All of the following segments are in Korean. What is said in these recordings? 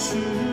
去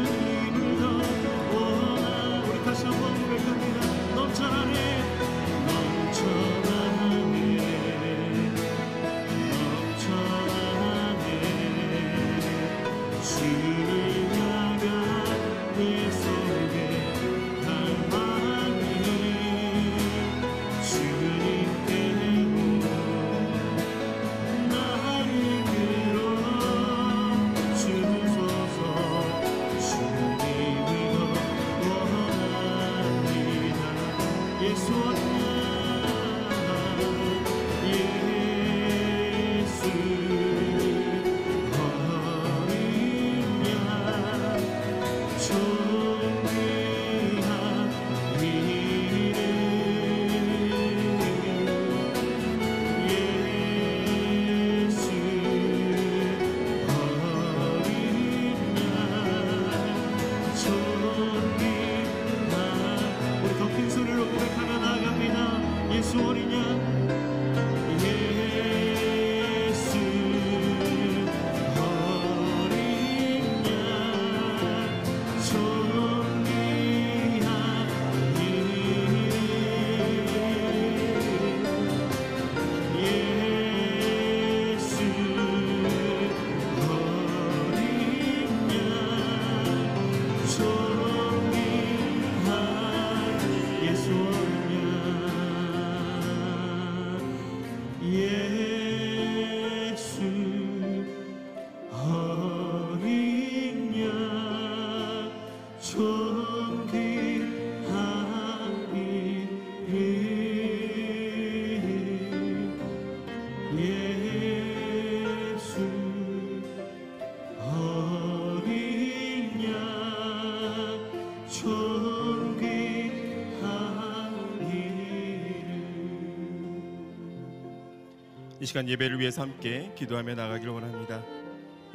시간 예배를 위해서 함께 기도하며 나가기를 원합니다.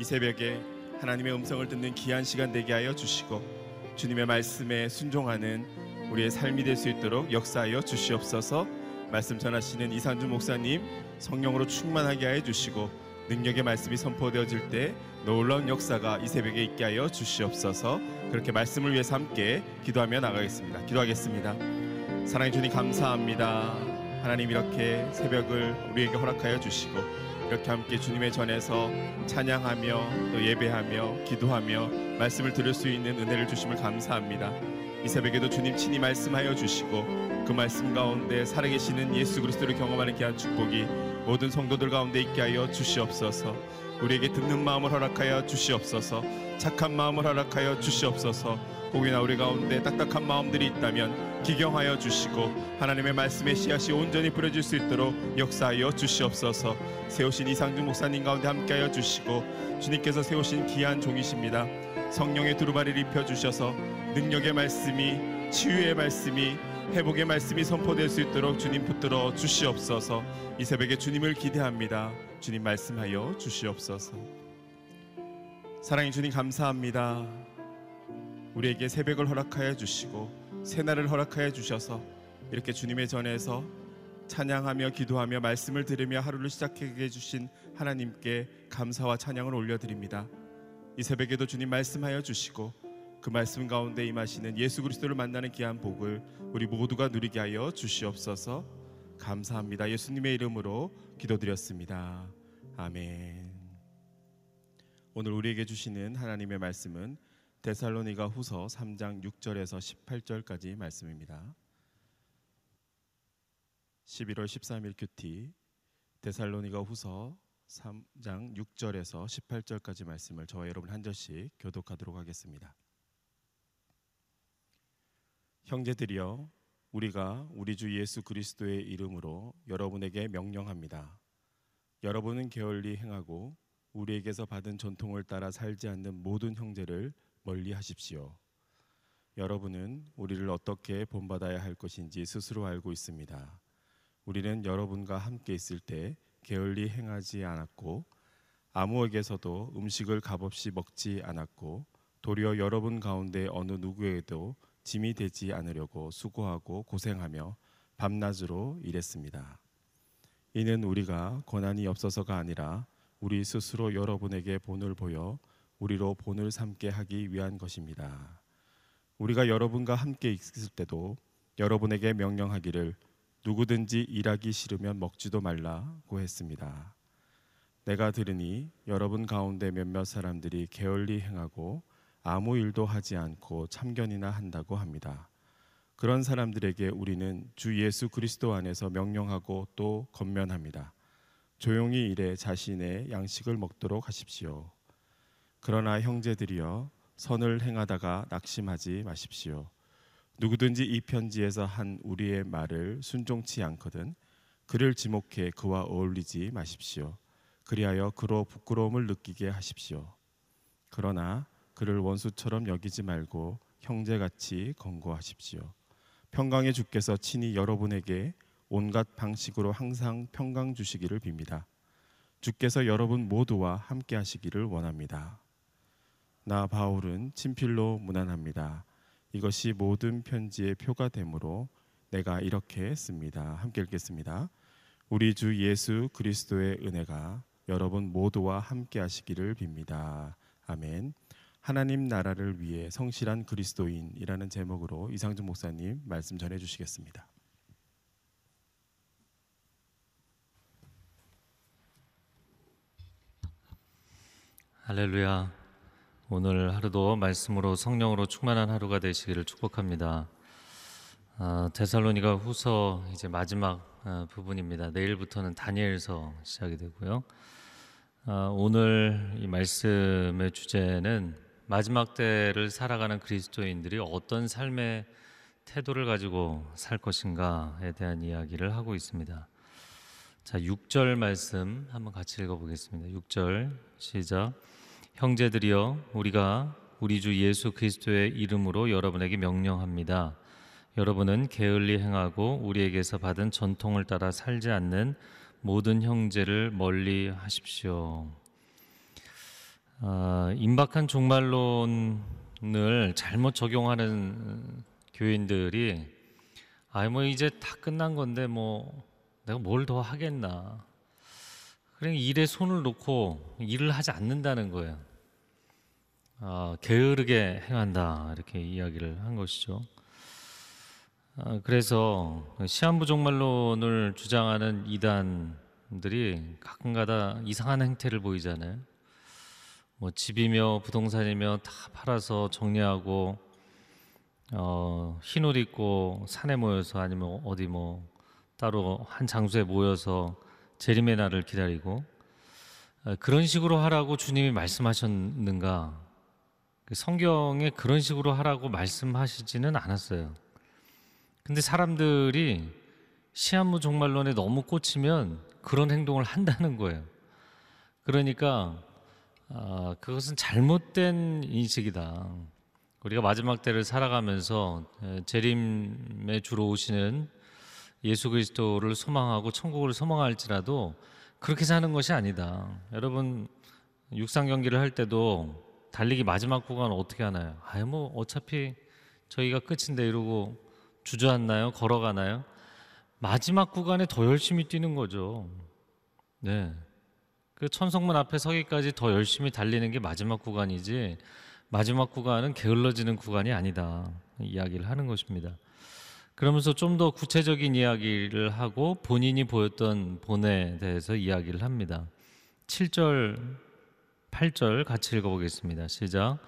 이 새벽에 하나님의 음성을 듣는 귀한 시간 되게 하여 주시고 주님의 말씀에 순종하는 우리의 삶이 될 수 있도록 역사하여 주시옵소서. 말씀 전하시는 이산주 목사님 성령으로 충만하게 하여 주시고 능력의 말씀이 선포되어질 때 놀라운 역사가 이 새벽에 있게 하여 주시옵소서. 그렇게 말씀을 위해서 함께 기도하며 나가겠습니다. 기도하겠습니다. 사랑해 주님 감사합니다. 하나님 이렇게 새벽을 우리에게 허락하여 주시고 이렇게 함께 주님의 전에서 찬양하며 또 예배하며 기도하며 말씀을 들을 수 있는 은혜를 주심을 감사합니다. 이 새벽에도 주님 친히 말씀하여 주시고 그 말씀 가운데 살아계시는 예수 그리스도를 경험하는 귀한 축복이 모든 성도들 가운데 있게 하여 주시옵소서. 우리에게 듣는 마음을 허락하여 주시옵소서. 착한 마음을 허락하여 주시옵소서. 혹이나 우리 가운데 딱딱한 마음들이 있다면 기경하여 주시고 하나님의 말씀의 씨앗이 온전히 뿌려질 수 있도록 역사하여 주시옵소서. 세우신 이상준 목사님 가운데 함께하여 주시고 주님께서 세우신 귀한 종이십니다. 성령의 두루마리를 입혀 주셔서 능력의 말씀이 치유의 말씀이 회복의 말씀이 선포될 수 있도록 주님 붙들어 주시옵소서. 이 새벽에 주님을 기대합니다. 주님 말씀하여 주시옵소서. 사랑의 주님 감사합니다. 우리에게 새벽을 허락하여 주시고 새날을 허락하여 주셔서 이렇게 주님의 전에서 찬양하며 기도하며 말씀을 들으며 하루를 시작하게 해주신 하나님께 감사와 찬양을 올려드립니다. 이 새벽에도 주님 말씀하여 주시고 그 말씀 가운데 임하시는 예수 그리스도를 만나는 귀한 복을 우리 모두가 누리게 하여 주시옵소서. 감사합니다. 예수님의 이름으로 기도드렸습니다. 아멘. 오늘 우리에게 주시는 하나님의 말씀은 데살로니가 후서 3장 6절에서 18절까지 말씀입니다. 11월 13일 큐티 데살로니가 후서 3장 6절에서 18절까지 말씀을 저와 여러분 한 절씩 교독하도록 하겠습니다. 형제들이여 우리가 우리 주 예수 그리스도의 이름으로 여러분에게 명령합니다. 여러분은 게을리 행하고 우리에게서 받은 전통을 따라 살지 않는 모든 형제를 멀리 하십시오. 여러분은 우리를 어떻게 본받아야 할 것인지 스스로 알고 있습니다. 우리는 여러분과 함께 있을 때 게을리 행하지 않았고 아무에게서도 음식을 값없이 먹지 않았고 도리어 여러분 가운데 어느 누구에도 짐이 되지 않으려고 수고하고 고생하며 밤낮으로 일했습니다. 이는 우리가 권한이 없어서가 아니라 우리 스스로 여러분에게 본을 보여 우리로 본을 삼게 하기 위한 것입니다. 우리가 여러분과 함께 있을 때도 여러분에게 명령하기를 누구든지 일하기 싫으면 먹지도 말라고 했습니다. 내가 들으니 여러분 가운데 몇몇 사람들이 게을리 행하고 아무 일도 하지 않고 참견이나 한다고 합니다. 그런 사람들에게 우리는 주 예수 그리스도 안에서 명령하고 또 건면합니다. 조용히 일해 자신의 양식을 먹도록 하십시오. 그러나 형제들이여 선을 행하다가 낙심하지 마십시오. 누구든지 이 편지에서 한 우리의 말을 순종치 않거든 그를 지목해 그와 어울리지 마십시오. 그리하여 그로 부끄러움을 느끼게 하십시오. 그러나 그를 원수처럼 여기지 말고 형제같이 권고하십시오. 평강의 주께서 친히 여러분에게 온갖 방식으로 항상 평강 주시기를 빕니다. 주께서 여러분 모두와 함께 하시기를 원합니다. 나 바울은 친필로 문안합니다. 이것이 모든 편지의 표가 되므로 내가 이렇게 했습니다. 함께 읽겠습니다. 우리 주 예수 그리스도의 은혜가 여러분 모두와 함께 하시기를 빕니다. 아멘. 하나님 나라를 위해 성실한 그리스도인이라는 제목으로 이상준 목사님 말씀 전해 주시겠습니다. 할렐루야. 오늘 하루도 말씀으로 성령으로 충만한 하루가 되시기를 축복합니다. 아, 데살로니가 후서 이제 마지막 아, 부분입니다. 내일부터는 다니엘서 시작이 되고요. 아, 오늘 이 말씀의 주제는 마지막 때를 살아가는 그리스도인들이 어떤 삶의 태도를 가지고 살 것인가에 대한 이야기를 하고 있습니다. 자, 6절 말씀 한번 같이 읽어보겠습니다. 6절 시작. 형제들이여, 우리가 우리 주 예수 그리스도의 이름으로 여러분에게 명령합니다. 여러분은 게을리 행하고 우리에게서 받은 전통을 따라 살지 않는 모든 형제를 멀리 하십시오. 아, 임박한 종말론을 잘못 적용하는 교인들이 아, 뭐 이제 다 끝난 건데 뭐 내가 뭘 더 하겠나. 그냥 일에 손을 놓고 일을 하지 않는다는 거예요. 아, 게으르게 행한다 이렇게 이야기를 한 것이죠. 아, 그래서 시한부 종말론을 주장하는 이단들이 가끔가다 이상한 행태를 보이잖아요. 뭐 집이며 부동산이며 다 팔아서 정리하고 어, 흰옷 입고 산에 모여서 아니면 어디 뭐 따로 한 장소에 모여서 재림의 날을 기다리고 어, 그런 식으로 하라고 주님이 말씀하셨는가? 그 성경에 그런 식으로 하라고 말씀하시지는 않았어요. 근데 사람들이 시한부 종말론에 너무 꽂히면 그런 행동을 한다는 거예요. 그러니까 아, 그것은 잘못된 인식이다. 우리가 마지막 때를 살아가면서 에, 재림에 주로 오시는 예수 그리스도를 소망하고 천국을 소망할지라도 그렇게 사는 것이 아니다. 여러분 육상 경기를 할 때도 달리기 마지막 구간 어떻게 하나요? 아유 뭐 어차피 저희가 끝인데 이러고 주저앉나요? 걸어가나요? 마지막 구간에 더 열심히 뛰는 거죠. 네. 그 천성문 앞에 서기까지 더 열심히 달리는 게 마지막 구간이지 마지막 구간은 게을러지는 구간이 아니다. 이야기를 하는 것입니다. 그러면서 좀 더 구체적인 이야기를 하고 본인이 보였던 본에 대해서 이야기를 합니다. 7절, 8절 같이 읽어보겠습니다. 시작.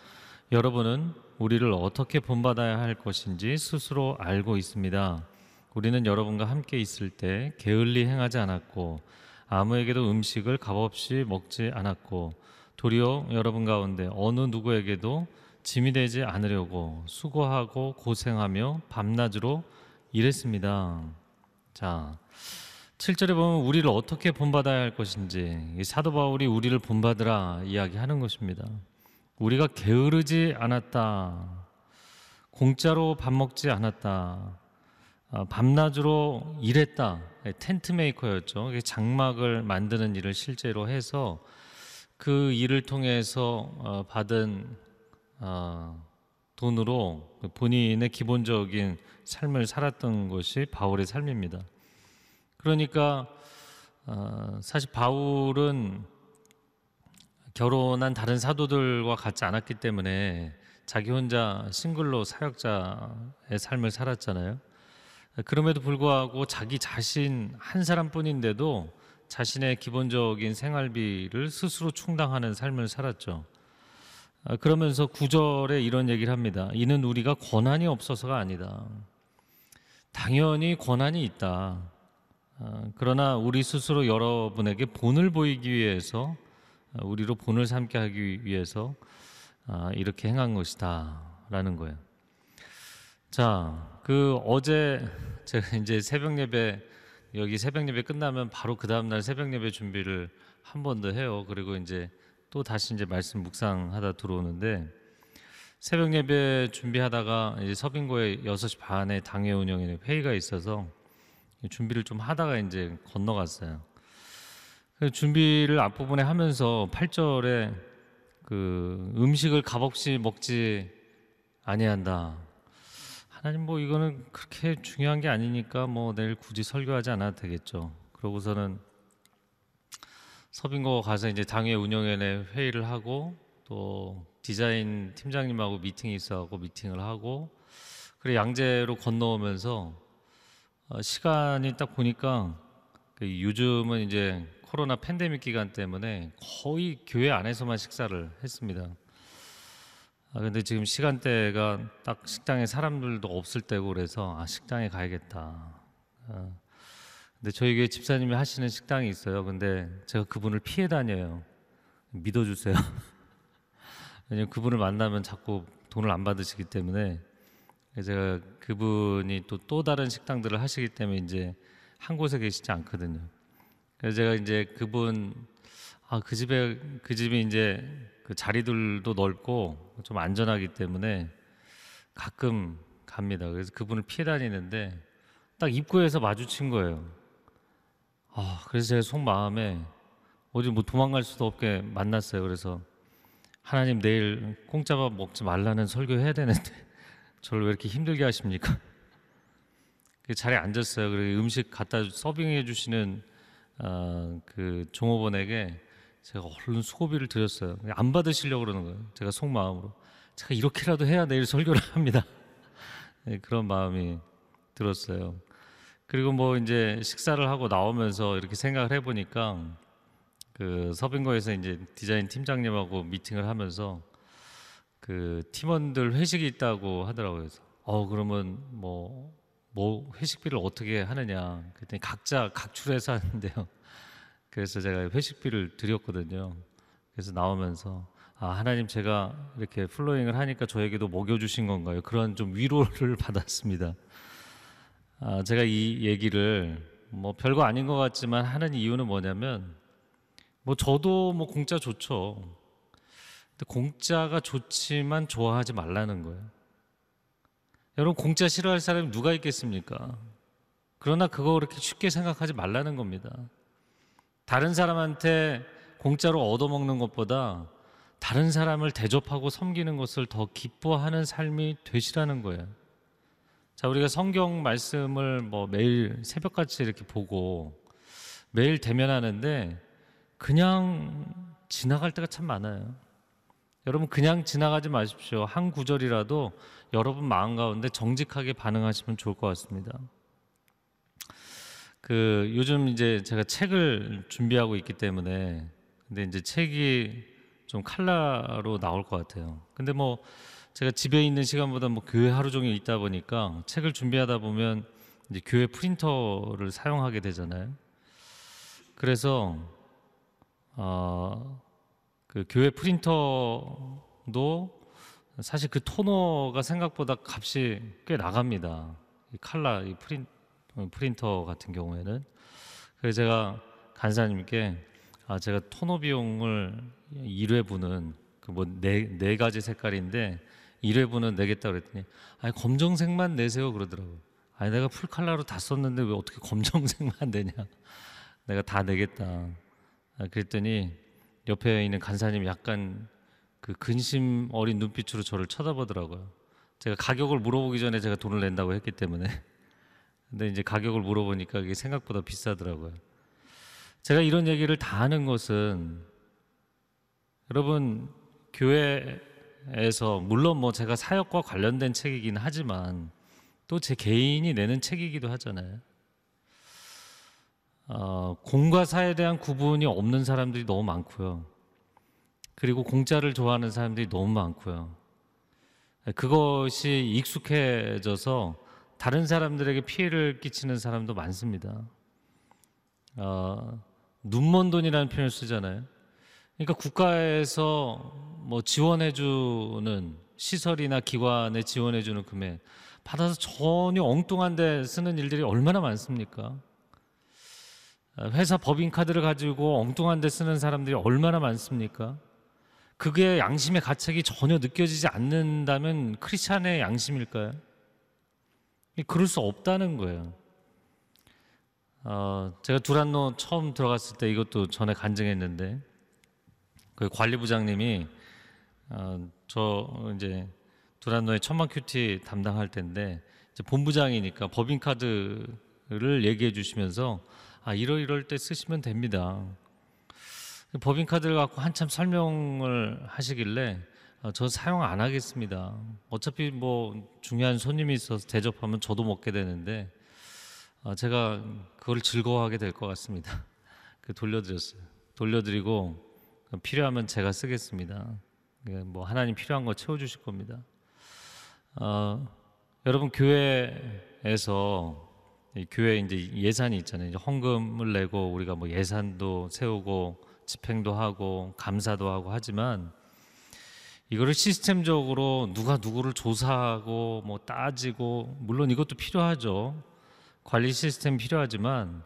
여러분은 우리를 어떻게 본받아야 할 것인지 스스로 알고 있습니다. 우리는 여러분과 함께 있을 때 게을리 행하지 않았고 아무에게도 음식을 값없이 먹지 않았고 도리어 여러분 가운데 어느 누구에게도 짐이 되지 않으려고 수고하고 고생하며 밤낮으로 일했습니다. 자, 7절에 보면 우리를 어떻게 본받아야 할 것인지 이 사도 바울이 우리를 본받으라 이야기하는 것입니다. 우리가 게으르지 않았다. 공짜로 밥 먹지 않았다. 아, 밤낮으로 일했다. 예, 텐트 메이커였죠. 장막을 만드는 일을 실제로 해서 그 일을 통해서 어, 받은 어, 돈으로 본인의 기본적인 삶을 살았던 것이 바울의 삶입니다. 그러니까 어, 사실 바울은 결혼한 다른 사도들과 같지 않았기 때문에 자기 혼자 싱글로 사역자의 삶을 살았잖아요. 그럼에도 불구하고 자기 자신 한 사람뿐인데도 자신의 기본적인 생활비를 스스로 충당하는 삶을 살았죠. 아, 그러면서 구절에 이런 얘기를 합니다. 이는 우리가 권한이 없어서가 아니다. 당연히 권한이 있다. 아, 그러나 우리 스스로 여러분에게 본을 보이기 위해서 아, 우리로 본을 삼게 하기 위해서 이렇게 행한 것이다라는 거예요. 자, 그 어제 제가 이제 새벽 예배 여기 새벽 예배 끝나면 바로 그 다음 날 새벽 예배 준비를 한 번 더 해요. 그리고 이제 또 다시 이제 말씀 묵상하다 들어오는데 새벽 예배 준비하다가 이제 서빙고에 6시 반에 당회 운영에 회의가 있어서 준비를 좀 하다가 이제 건너갔어요. 그 준비를 앞부분에 하면서 8절에 그 음식을 값없이 먹지 아니한다. 하나님 뭐 이거는 그렇게 중요한 게 아니니까 뭐 내일 굳이 설교하지 않아도 되겠죠. 그러고서는 서빙고 가서 이제 당회 운영위원회 회의를 하고 또 디자인 팀장님하고 미팅이 있어갖고 미팅을 하고 그래 양재로 건너오면서 어, 시간이 딱 보니까 그 요즘은 이제 코로나 팬데믹 기간 때문에 거의 교회 안에서만 식사를 했습니다. 아, 근데 지금 시간대가 딱 식당에 사람들도 없을 때고 그래서 아, 식당에 가야겠다. 아, 근데 저희 교회 집사님이 하시는 식당이 있어요. 근데 제가 그분을 피해 다녀요. 믿어주세요. 왜냐면 그분을 만나면 자꾸 돈을 안 받으시기 때문에 제가 그분이 또 또 다른 식당들을 하시기 때문에 이제 한 곳에 계시지 않거든요. 그래서 제가 이제 그분 아 그 집에 그 집이 이제 그 자리들도 넓고 좀 안전하기 때문에 가끔 갑니다. 그래서 그분을 피해 다니는데 딱 입구에서 마주친 거예요. 아, 그래서 제 속마음에 어디 뭐 도망갈 수도 없게 만났어요. 그래서 하나님 내일 공짜밥 먹지 말라는 설교 해야 되는데 저를 왜 이렇게 힘들게 하십니까? 그 자리에 앉았어요. 그리고 음식 갖다 서빙해 주시는 어, 그 종업원에게 제가 얼른 수고비를 드렸어요. 안 받으시려고 그러는 거예요. 제가 속마음으로 제가 이렇게라도 해야 내일 설교를 합니다. 네, 그런 마음이 들었어요. 그리고 뭐 이제 식사를 하고 나오면서 이렇게 생각을 해보니까 그 서빙거에서 이제 디자인 팀장님하고 미팅을 하면서 그 팀원들 회식이 있다고 하더라고요. 그래서 어 그러면 뭐뭐 회식비를 어떻게 하느냐 그랬더니 각자 각출해서 하는데요. 그래서 제가 회식비를 드렸거든요. 그래서 나오면서 아 하나님 제가 이렇게 플로잉을 하니까 저에게도 먹여 주신 건가요? 그런 좀 위로를 받았습니다. 아 제가 이 얘기를 뭐 별거 아닌 것 같지만 하는 이유는 뭐냐면 뭐 저도 뭐 공짜 좋죠. 근데 공짜가 좋지만 좋아하지 말라는 거예요. 여러분 공짜 싫어할 사람이 누가 있겠습니까? 그러나 그거 그렇게 쉽게 생각하지 말라는 겁니다. 다른 사람한테 공짜로 얻어먹는 것보다 다른 사람을 대접하고 섬기는 것을 더 기뻐하는 삶이 되시라는 거예요. 자, 우리가 성경 말씀을 뭐 매일 새벽같이 이렇게 보고 매일 대면하는데 그냥 지나갈 때가 참 많아요. 여러분 그냥 지나가지 마십시오. 한 구절이라도 여러분 마음 가운데 정직하게 반응하시면 좋을 것 같습니다. 그 요즘 이제 제가 책을 준비하고 있기 때문에 근데 이제 책이 좀 칼라로 나올 것 같아요. 근데 뭐 제가 집에 있는 시간보다 뭐 교회 하루 종일 있다 보니까 책을 준비하다 보면 이제 교회 프린터를 사용하게 되잖아요. 그래서 어, 그 교회 프린터도 사실 그 토너가 생각보다 값이 꽤 나갑니다. 이 칼라 이 프린 어, 프린터 같은 경우에는 그래서 제가 간사님께 아 제가 토너 비용을 1회분은 그뭐네네 가지 색깔인데 1회분은 내겠다 그랬더니 아니 검정색만 내세요 그러더라고요. 아니 내가 풀 칼라로 다 썼는데 왜 어떻게 검정색만 내냐? 내가 다 내겠다. 아, 그랬더니 옆에 있는 간사님이 약간 그 근심 어린 눈빛으로 저를 쳐다보더라고요. 제가 가격을 물어보기 전에 제가 돈을 낸다고 했기 때문에. 근데 이제 가격을 물어보니까 이게 생각보다 비싸더라고요. 제가 이런 얘기를 다 하는 것은 여러분 교회 에서 물론 뭐 제가 사역과 관련된 책이긴 하지만 또 제 개인이 내는 책이기도 하잖아요. 어, 공과 사에 대한 구분이 없는 사람들이 너무 많고요. 그리고 공짜를 좋아하는 사람들이 너무 많고요. 그것이 익숙해져서 다른 사람들에게 피해를 끼치는 사람도 많습니다. 어, 눈먼 돈이라는 표현을 쓰잖아요. 그러니까 국가에서 뭐 지원해주는 시설이나 기관에 지원해주는 금액 받아서 전혀 엉뚱한 데 쓰는 일들이 얼마나 많습니까? 회사 법인카드를 가지고 엉뚱한 데 쓰는 사람들이 얼마나 많습니까? 그게 양심의 가책이 전혀 느껴지지 않는다면 크리스찬의 양심일까요? 그럴 수 없다는 거예요. 어, 제가 두란노 처음 들어갔을 때 이것도 전에 간증했는데 그 관리부장님이 어, 저 이제 두란노의 천만 큐티 담당할 텐데 본부장이니까 법인카드를 얘기해 주시면서 아 이러 이럴 때 쓰시면 됩니다. 법인카드를 갖고 한참 설명을 하시길래 어, 저 사용 안 하겠습니다. 어차피 뭐 중요한 손님이 있어서 대접하면 저도 먹게 되는데 어, 제가 그걸 즐거워하게 될 것 같습니다. 그 돌려드렸어요. 돌려드리고 필요하면 제가 쓰겠습니다. 뭐 하나님 필요한 거 채워주실 겁니다. 어, 여러분 교회에서 교회 이제 예산이 있잖아요. 이제 헌금을 내고 우리가 뭐 예산도 세우고 집행도 하고 감사도 하고 하지만 이거를 시스템적으로 누가 누구를 조사하고 뭐 따지고 물론 이것도 필요하죠. 관리 시스템 필요하지만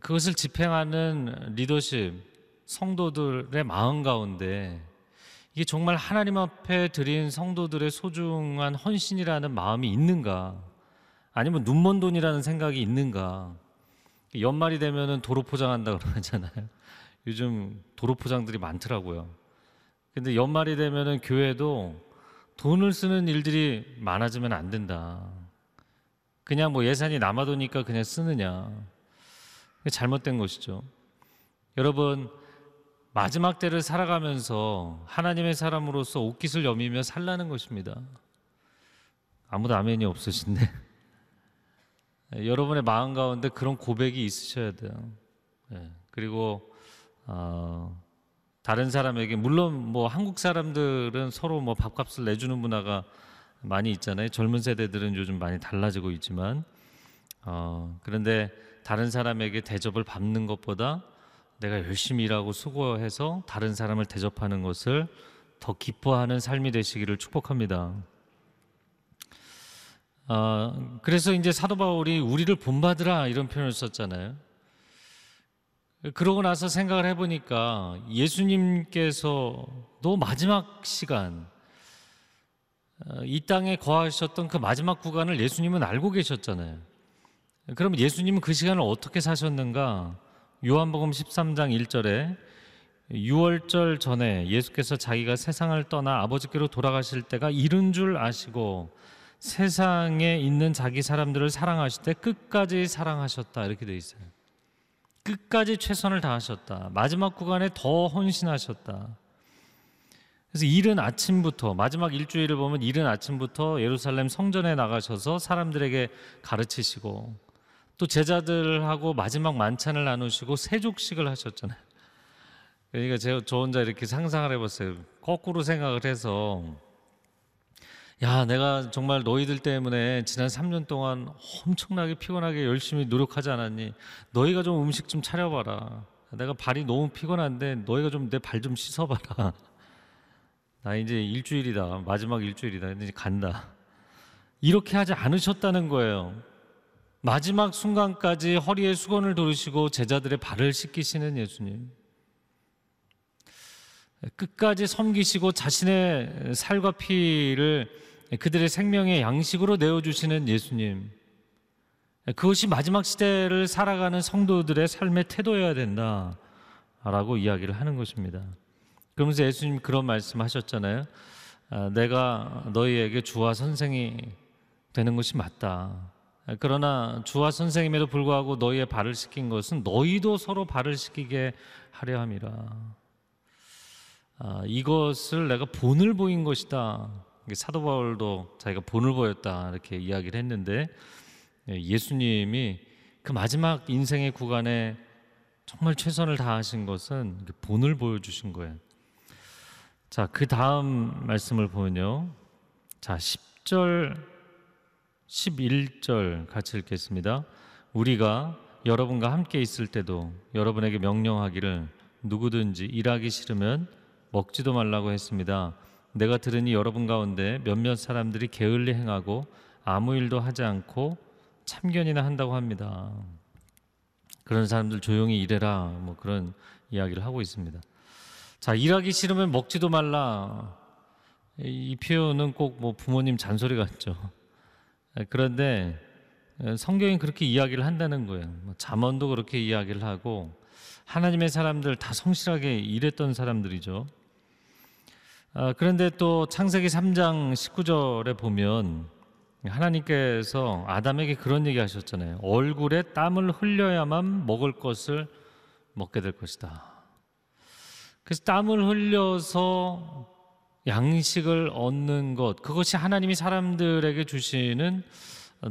그것을 집행하는 리더십 성도들의 마음 가운데 이게 정말 하나님 앞에 드린 성도들의 소중한 헌신이라는 마음이 있는가 아니면 눈먼 돈이라는 생각이 있는가 연말이 되면은 도로 포장한다 그러잖아요. 요즘 도로 포장들이 많더라고요. 근데 연말이 되면은 교회도 돈을 쓰는 일들이 많아지면 안 된다. 그냥 뭐 예산이 남아도니까 그냥 쓰느냐. 잘못된 것이죠. 여러분, 마지막 때를 살아가면서 하나님의 사람으로서 옷깃을 여미며 살라는 것입니다. 아무도 아멘이 없으신데. 여러분의 마음 가운데 그런 고백이 있으셔야 돼요. 예, 그리고 어, 다른 사람에게 물론 뭐 한국 사람들은 서로 뭐 밥값을 내주는 문화가 많이 있잖아요. 젊은 세대들은 요즘 많이 달라지고 있지만 어, 그런데 다른 사람에게 대접을 받는 것보다 내가 열심히 일하고 수고해서 다른 사람을 대접하는 것을 더 기뻐하는 삶이 되시기를 축복합니다. 어, 그래서 이제 사도 바울이 우리를 본받으라 이런 표현을 썼잖아요. 그러고 나서 생각을 해보니까 예수님께서도 마지막 시간 어, 이 땅에 거하셨던 그 마지막 구간을 예수님은 알고 계셨잖아요. 그럼 예수님은 그 시간을 어떻게 사셨는가? 요한복음 13장 1절에 6월절 전에 예수께서 자기가 세상을 떠나 아버지께로 돌아가실 때가 이른 줄 아시고 세상에 있는 자기 사람들을 사랑하실 때 끝까지 사랑하셨다 이렇게 돼 있어요. 끝까지 최선을 다하셨다. 마지막 구간에 더 헌신하셨다. 그래서 이른 아침부터 마지막 일주일을 보면 이른 아침부터 예루살렘 성전에 나가셔서 사람들에게 가르치시고 또 제자들하고 마지막 만찬을 나누시고 세족식을 하셨잖아요. 그러니까 제가 저 혼자 이렇게 상상을 해봤어요. 거꾸로 생각을 해서 야, 내가 정말 너희들 때문에 지난 3년 동안 엄청나게 피곤하게 열심히 노력하지 않았니? 너희가 좀 음식 좀 차려봐라. 내가 발이 너무 피곤한데 너희가 좀 내 발 좀 씻어봐라. 나 이제 일주일이다. 마지막 일주일이다. 이제 간다. 이렇게 하지 않으셨다는 거예요. 마지막 순간까지 허리에 수건을 두르시고 제자들의 발을 씻기시는 예수님. 끝까지 섬기시고 자신의 살과 피를 그들의 생명의 양식으로 내어주시는 예수님. 그것이 마지막 시대를 살아가는 성도들의 삶의 태도여야 된다. 라고 이야기를 하는 것입니다. 그러면서 예수님 그런 말씀 하셨잖아요. 아, 내가 너희에게 주와 선생이 되는 것이 맞다. 그러나 주와 선생님에도 불구하고 너희의 발을 씻긴 것은 너희도 서로 발을 씻기게 하려 함이라. 아, 이것을 내가 본을 보인 것이다. 사도 바울도 자기가 본을 보였다 이렇게 이야기를 했는데 예, 예수님이 그 마지막 인생의 구간에 정말 최선을 다하신 것은 본을 보여주신 거예요. 자, 그 다음 말씀을 보면요. 자, 10절, 11절 같이 읽겠습니다. 우리가 여러분과 함께 있을 때도 여러분에게 명령하기를 누구든지 일하기 싫으면 먹지도 말라고 했습니다. 내가 들으니 여러분 가운데 몇몇 사람들이 게을리 행하고 아무 일도 하지 않고 참견이나 한다고 합니다. 그런 사람들 조용히 일해라 뭐 그런 이야기를 하고 있습니다. 자 일하기 싫으면 먹지도 말라 이 표현은 꼭 뭐 부모님 잔소리 같죠. 그런데 성경이 그렇게 이야기를 한다는 거예요. 뭐 잠언도 그렇게 이야기를 하고 하나님의 사람들 다 성실하게 일했던 사람들이죠. 아, 그런데 또 창세기 3장 19절에 보면 하나님께서 아담에게 그런 얘기 하셨잖아요. 얼굴에 땀을 흘려야만 먹을 것을 먹게 될 것이다. 그래서 땀을 흘려서 양식을 얻는 것, 그것이 하나님이 사람들에게 주시는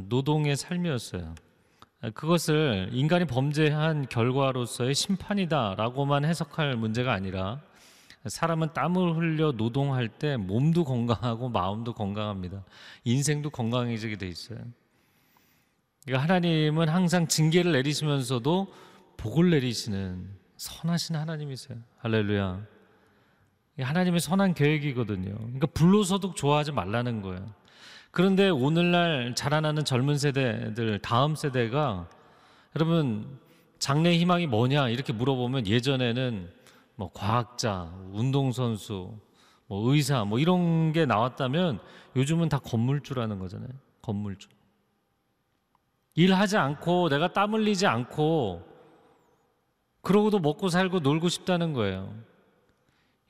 노동의 삶이었어요. 그것을 인간이 범죄한 결과로서의 심판이다라고만 해석할 문제가 아니라 사람은 땀을 흘려 노동할 때 몸도 건강하고 마음도 건강합니다. 인생도 건강해지게 돼 있어요. 그러니까 하나님은 항상 징계를 내리시면서도 복을 내리시는 선하신 하나님이세요. 할렐루야. 하나님의 선한 계획이거든요. 그러니까 불로소득 좋아하지 말라는 거예요. 그런데 오늘날 자라나는 젊은 세대들, 다음 세대가 여러분 장래 희망이 뭐냐 이렇게 물어보면 예전에는 뭐 과학자, 운동선수, 뭐 의사, 뭐 이런 게 나왔다면 요즘은 다 건물주라는 거잖아요. 건물주. 일하지 않고 내가 땀 흘리지 않고 그러고도 먹고 살고 놀고 싶다는 거예요.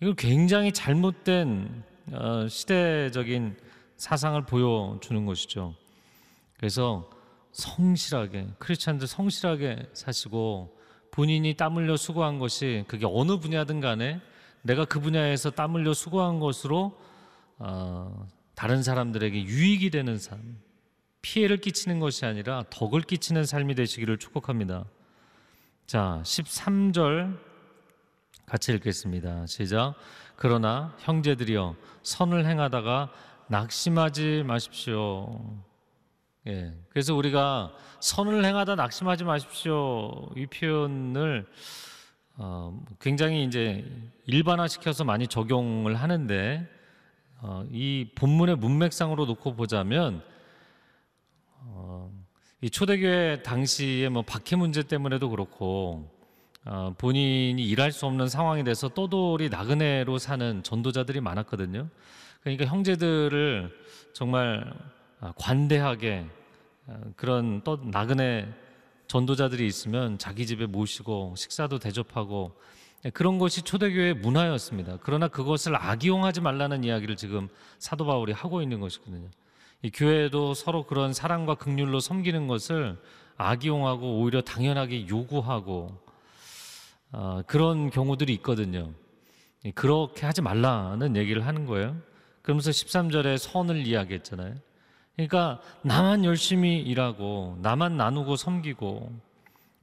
이건 굉장히 잘못된 어, 시대적인 사상을 보여주는 것이죠. 그래서 성실하게 크리스찬들 성실하게 사시고 본인이 땀 흘려 수고한 것이 그게 어느 분야든 간에 내가 그 분야에서 땀 흘려 수고한 것으로 어, 다른 사람들에게 유익이 되는 삶, 피해를 끼치는 것이 아니라 덕을 끼치는 삶이 되시기를 축복합니다. 자, 13절 같이 읽겠습니다. 시작. 그러나 형제들이여 선을 행하다가 낙심하지 마십시오. 예. 그래서 우리가 선을 행하다 낙심하지 마십시오. 이 표현을 어, 굉장히 이제 일반화시켜서 많이 적용을 하는데 어, 이 본문의 문맥상으로 놓고 보자면 어, 이 초대교회 당시에 뭐 박해 문제 때문에도 그렇고 어, 본인이 일할 수 없는 상황이 돼서 떠돌이 나그네로 사는 전도자들이 많았거든요. 그러니까 형제들을 정말 아, 관대하게 어, 그런 또 나그네 전도자들이 있으면 자기 집에 모시고 식사도 대접하고 예, 그런 것이 초대교회의 문화였습니다. 그러나 그것을 악용하지 말라는 이야기를 지금 사도 바울이 하고 있는 것이거든요. 이 교회도 서로 그런 사랑과 긍휼로 섬기는 것을 악용하고 오히려 당연하게 요구하고 어, 그런 경우들이 있거든요. 예, 그렇게 하지 말라는 얘기를 하는 거예요. 그러면서 13절에 선을 이야기했잖아요. 그러니까 나만 열심히 일하고 나만 나누고 섬기고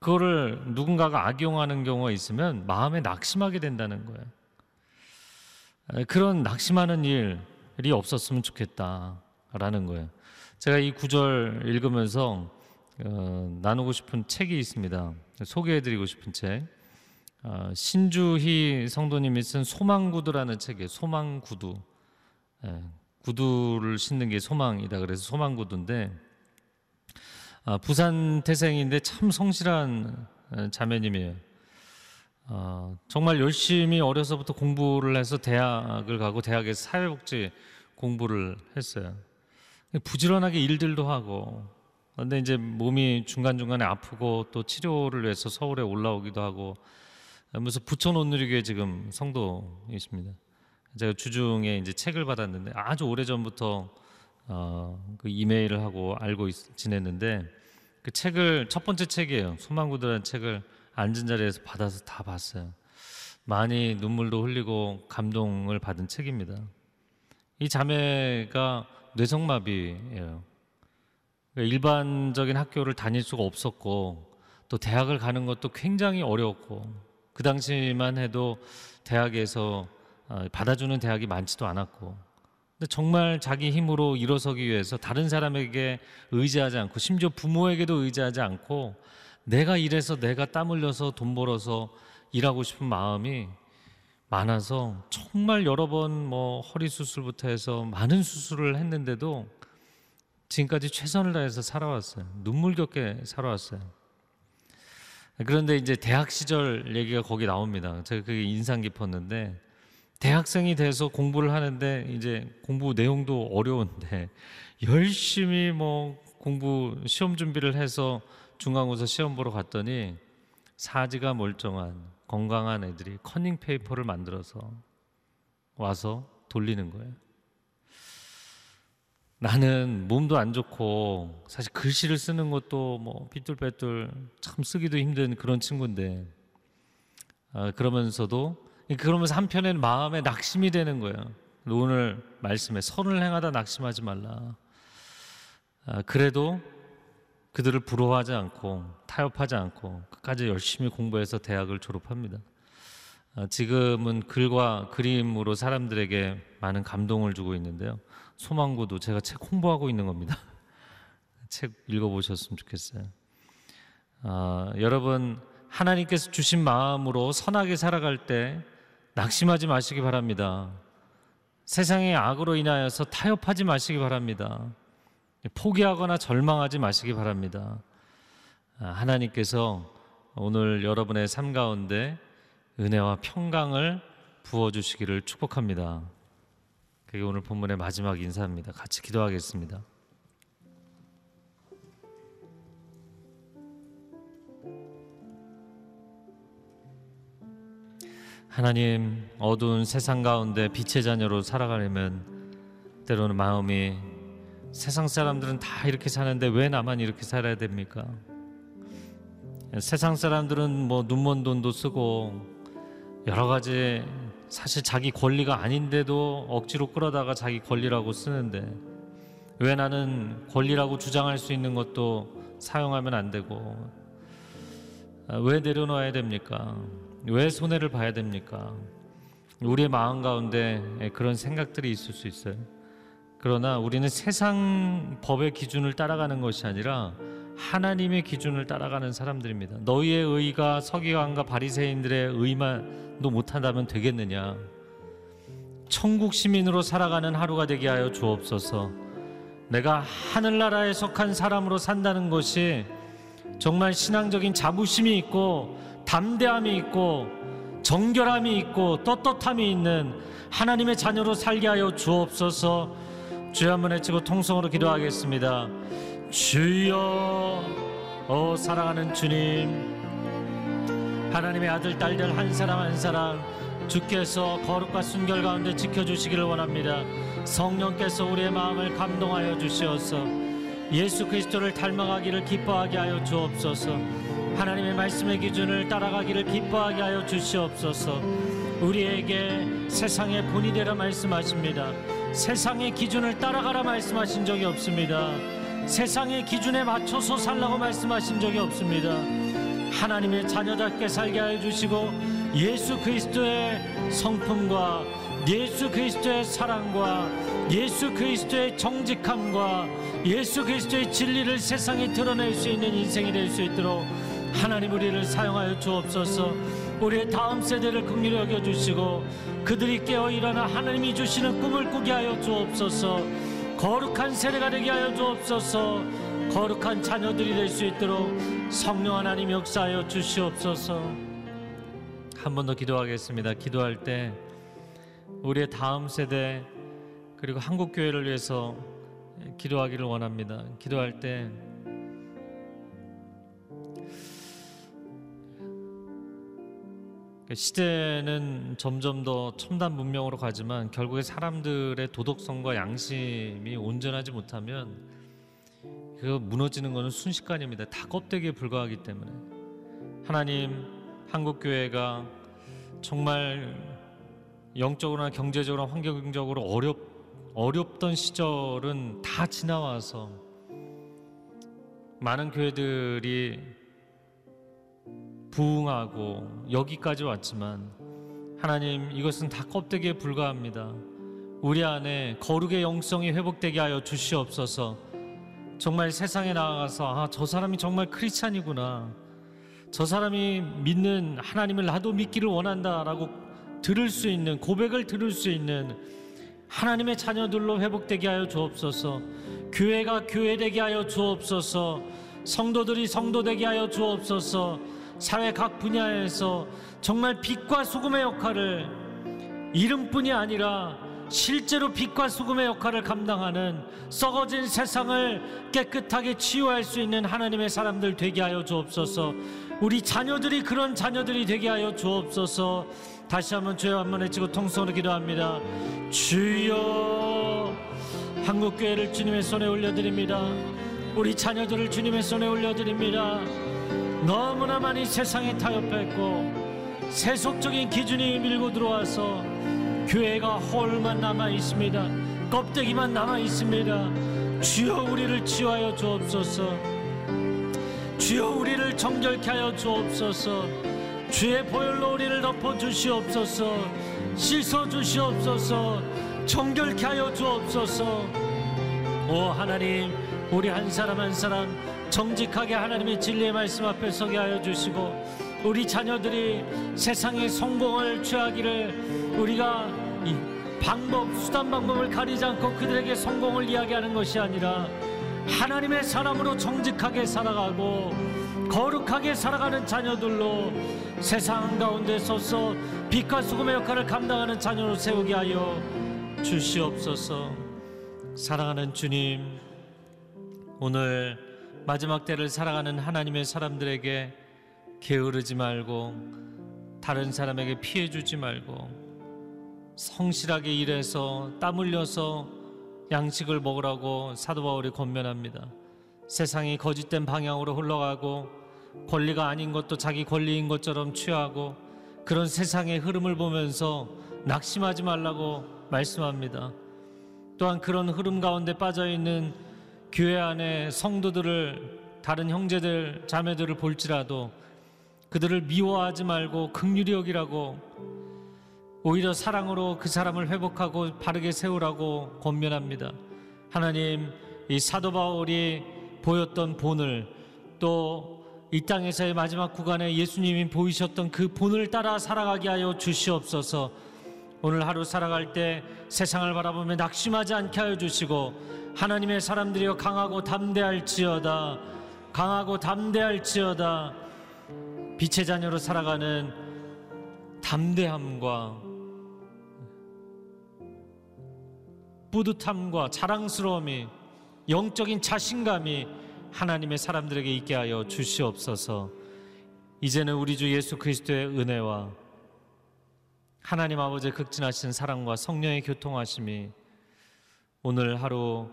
그거를 누군가가 악용하는 경우가 있으면 마음에 낙심하게 된다는 거예요. 에, 그런 낙심하는 일이 없었으면 좋겠다라는 거예요. 제가 이 구절 읽으면서 어, 나누고 싶은 책이 있습니다. 소개해드리고 싶은 책. 어, 신주희 성도님이 쓴 소망구두라는 책이에요. 소망구두. 예, 구두를 신는 게 소망이다. 그래서 소망구두인데 아, 부산 태생인데 참 성실한 어, 자매님이에요. 어, 정말 열심히 어려서부터 공부를 해서 대학을 가고 대학에서 사회복지 공부를 했어요. 부지런하게 일들도 하고 근데 이제 몸이 중간중간에 아프고 또 치료를 위해서 서울에 올라오기도 하고 무슨 부천 온누리교회 지금 성도이십니다. 제가 주중에 이제 책을 받았는데 아주 오래 전부터 어, 그 이메일을 하고 알고 있, 지냈는데 그 책을 첫 번째 책이에요. 소망구들라는 책을 앉은 자리에서 받아서 다 봤어요. 많이 눈물도 흘리고 감동을 받은 책입니다. 이 자매가 뇌성마비예요. 그러니까 일반적인 학교를 다닐 수가 없었고 또 대학을 가는 것도 굉장히 어려웠고 그 당시만 해도 대학에서 어, 받아주는 대학이 많지도 않았고 근데 정말 자기 힘으로 일어서기 위해서 다른 사람에게 의지하지 않고 심지어 부모에게도 의지하지 않고 내가 일해서 내가 땀 흘려서 돈 벌어서 일하고 싶은 마음이 많아서 정말 여러 번 뭐 허리 수술부터 해서 많은 수술을 했는데도 지금까지 최선을 다해서 살아왔어요. 눈물겹게 살아왔어요. 그런데 이제 대학 시절 얘기가 거기 나옵니다. 제가 그게 인상 깊었는데 대학생이 돼서 공부를 하는데 이제 공부 내용도 어려운데 열심히 뭐 공부 시험 준비를 해서 중간고사 시험 보러 갔더니 사지가 멀쩡한 건강한 애들이 커닝 페이퍼를 만들어서 와서 돌리는 거예요. 나는 몸도 안 좋고 사실 글씨를 쓰는 것도 뭐 삐뚤빼뚤 참 쓰기도 힘든 그런 친구인데 아, 그러면서도 그러면서 한편에는 마음에 낙심이 되는 거예요. 오늘 말씀에 선을 행하다 낙심하지 말라. 아, 그래도 그들을 부러워하지 않고 타협하지 않고 끝까지 열심히 공부해서 대학을 졸업합니다. 아, 지금은 글과 그림으로 사람들에게 많은 감동을 주고 있는데요. 소망고도 제가 책 홍보하고 있는 겁니다. 책 읽어보셨으면 좋겠어요. 아, 여러분 하나님께서 주신 마음으로 선하게 살아갈 때 낙심하지 마시기 바랍니다. 세상의 악으로 인하여서 타협하지 마시기 바랍니다. 포기하거나 절망하지 마시기 바랍니다. 아, 하나님께서 오늘 여러분의 삶 가운데 은혜와 평강을 부어주시기를 축복합니다. 그게 오늘 본문의 마지막 인사입니다. 같이 기도하겠습니다. 하나님, 어두운 세상 가운데 빛의 자녀로 살아가려면 때로는 마음이 세상 사람들은 다 이렇게 사는데 왜 나만 이렇게 살아야 됩니까? 세상 사람들은 뭐 눈먼 돈도 쓰고 여러 가지 사실 자기 권리가 아닌데도 억지로 끌어다가 자기 권리라고 쓰는데 왜 나는 권리라고 주장할 수 있는 것도 사용하면 안 되고 아, 왜 내려놓아야 됩니까? 왜 손해를 봐야 됩니까? 우리의 마음 가운데 그런 생각들이 있을 수 있어요. 그러나 우리는 세상 법의 기준을 따라가는 것이 아니라 하나님의 기준을 따라가는 사람들입니다. 너희의 의가 서기관과 바리새인들의 의만도 못한다면 되겠느냐? 천국 시민으로 살아가는 하루가 되게 하여 주옵소서. 내가 하늘나라에 속한 사람으로 산다는 것이 정말 신앙적인 자부심이 있고 담대함이 있고 정결함이 있고 떳떳함이 있는 하나님의 자녀로 살게 하여 주옵소서. 주여 한번 외치고 통성으로 기도하겠습니다. 주여 오 사랑하는 주님. 하나님의 아들 딸들 한 사람 한 사람 주께서 거룩과 순결 가운데 지켜주시기를 원합니다. 성령께서 우리의 마음을 감동하여 주시어서 예수 그리스도를 닮아가기를 기뻐하게 하여 주옵소서. 하나님의 말씀의 기준을 따라가기를 기뻐하게 하여 주시옵소서. 우리에게 세상의 본이 되라 말씀하십니다. 세상의 기준을 따라가라 말씀하신 적이 없습니다 세상의 기준에 맞춰서 살라고 말씀하신 적이 없습니다. 하나님의 자녀답게 살게 하여 주시고 예수 그리스도의 성품과 예수 그리스도의 사랑과 예수 그리스도의 정직함과 예수 그리스도의 진리를 세상에 드러낼 수 있는 인생이 될 수 있도록 하나님 우리를 사용하여 주옵소서. 우리의 다음 세대를 긍휼히 여겨 주시고 그들이 깨어 일어나 하나님이 주시는 꿈을 꾸게 하여 주옵소서. 거룩한 세례가 되게 하여 주옵소서. 거룩한 자녀들이 될 수 있도록 성령 하나님 역사하여 주시옵소서. 한 번 더 기도하겠습니다. 기도할 때 우리의 다음 세대 그리고 한국 교회를 위해서 기도하기를 원합니다. 기도할 때 시대는 점점 더 첨단 문명으로 가지만 결국에 사람들의 도덕성과 양심이 온전하지 못하면 그 무너지는 것은 순식간입니다. 다 껍데기에 불과하기 때문에 하나님 한국 교회가 정말 영적으로나 경제적으로 환경적으로 어렵 어렵던 시절은 다 지나와서 많은 교회들이 부흥하고 여기까지 왔지만 하나님 이것은 다 껍데기에 불과합니다. 우리 안에 거룩의 영성이 회복되게 하여 주시옵소서. 정말 세상에 나가서 아, 저 사람이 정말 크리스찬이구나. 저 사람이 믿는 하나님을 나도 믿기를 원한다라고 들을 수 있는 고백을 들을 수 있는 하나님의 자녀들로 회복되게 하여 주옵소서. 교회가 교회되게 하여 주옵소서. 성도들이 성도되게 하여 주옵소서. 사회 각 분야에서 정말 빛과 소금의 역할을 이름뿐이 아니라 실제로 빛과 소금의 역할을 감당하는 썩어진 세상을 깨끗하게 치유할 수 있는 하나님의 사람들 되게 하여 주옵소서. 우리 자녀들이 그런 자녀들이 되게 하여 주옵소서. 다시 한번 주여 한번 외치고 통성으로 기도합니다. 주여 한국 교회를 주님의 손에 올려드립니다. 우리 자녀들을 주님의 손에 올려드립니다. 너무나 많이 세상에 타협했고 세속적인 기준이 밀고 들어와서 교회가 홀만 남아 있습니다. 껍데기만 남아 있습니다. 주여 우리를 치유하여 주옵소서. 주여 우리를 정결케 하여 주옵소서. 주의 보혈로 우리를 덮어 주시옵소서. 씻어 주시옵소서. 정결케 하여 주옵소서. 오 하나님, 우리 한 사람 한 사람 정직하게 하나님의 진리의 말씀 앞에 서게 하여 주시고 우리 자녀들이 세상의 성공을 취하기를 우리가 이 방법 수단 방법을 가리지 않고 그들에게 성공을 이야기하는 것이 아니라 하나님의 사람으로 정직하게 살아가고 거룩하게 살아가는 자녀들로 세상 가운데 서서 빛과 수금의 역할을 감당하는 자녀로 세우게 하여 주시옵소서. 사랑하는 주님, 오늘 마지막 때를 살아가는 하나님의 사람들에게 게으르지 말고 다른 사람에게 피해 주지 말고 성실하게 일해서 땀 흘려서 양식을 먹으라고 사도 바울이 권면합니다. 세상이 거짓된 방향으로 흘러가고 권리가 아닌 것도 자기 권리인 것처럼 취하고 그런 세상의 흐름을 보면서 낙심하지 말라고 말씀합니다. 또한 그런 흐름 가운데 빠져 있는 교회 안에 성도들을 다른 형제들 자매들을 볼지라도 그들을 미워하지 말고 극률히 여기라고 오히려 사랑으로 그 사람을 회복하고 바르게 세우라고 권면합니다. 하나님 이 사도 바울이 보였던 본을 또 이 땅에서의 마지막 구간에 예수님이 보이셨던 그 본을 따라 살아가게 하여 주시옵소서. 오늘 하루 살아갈 때 세상을 바라보며 낙심하지 않게 하여 주시고 하나님의 사람들이여 강하고 담대할지어다 강하고 담대할지어다 빛의 자녀로 살아가는 담대함과 뿌듯함과 자랑스러움이 영적인 자신감이 하나님의 사람들에게 있게 하여 주시옵소서. 이제는 우리 주 예수 그리스도의 은혜와 하나님 아버지의 극진하신 사랑과 성령의 교통하심이 오늘 하루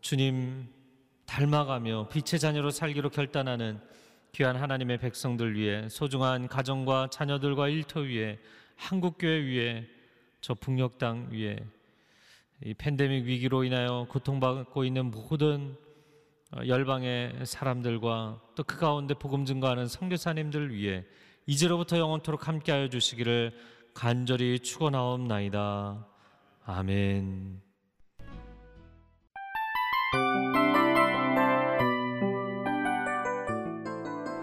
주님 닮아가며 빛의 자녀로 살기로 결단하는 귀한 하나님의 백성들 위해 소중한 가정과 자녀들과 일터 위에 한국교회 위에 저 북녘 땅 위에 이 팬데믹 위기로 인하여 고통받고 있는 모든 어, 열방의 사람들과 또 그 가운데 복음 증거하는 선교사님들 위해 이제로부터 영원토록 함께하여 주시기를 간절히 축원하옵나이다. 아멘.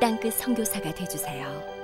땅끝 선교사가 되주세요.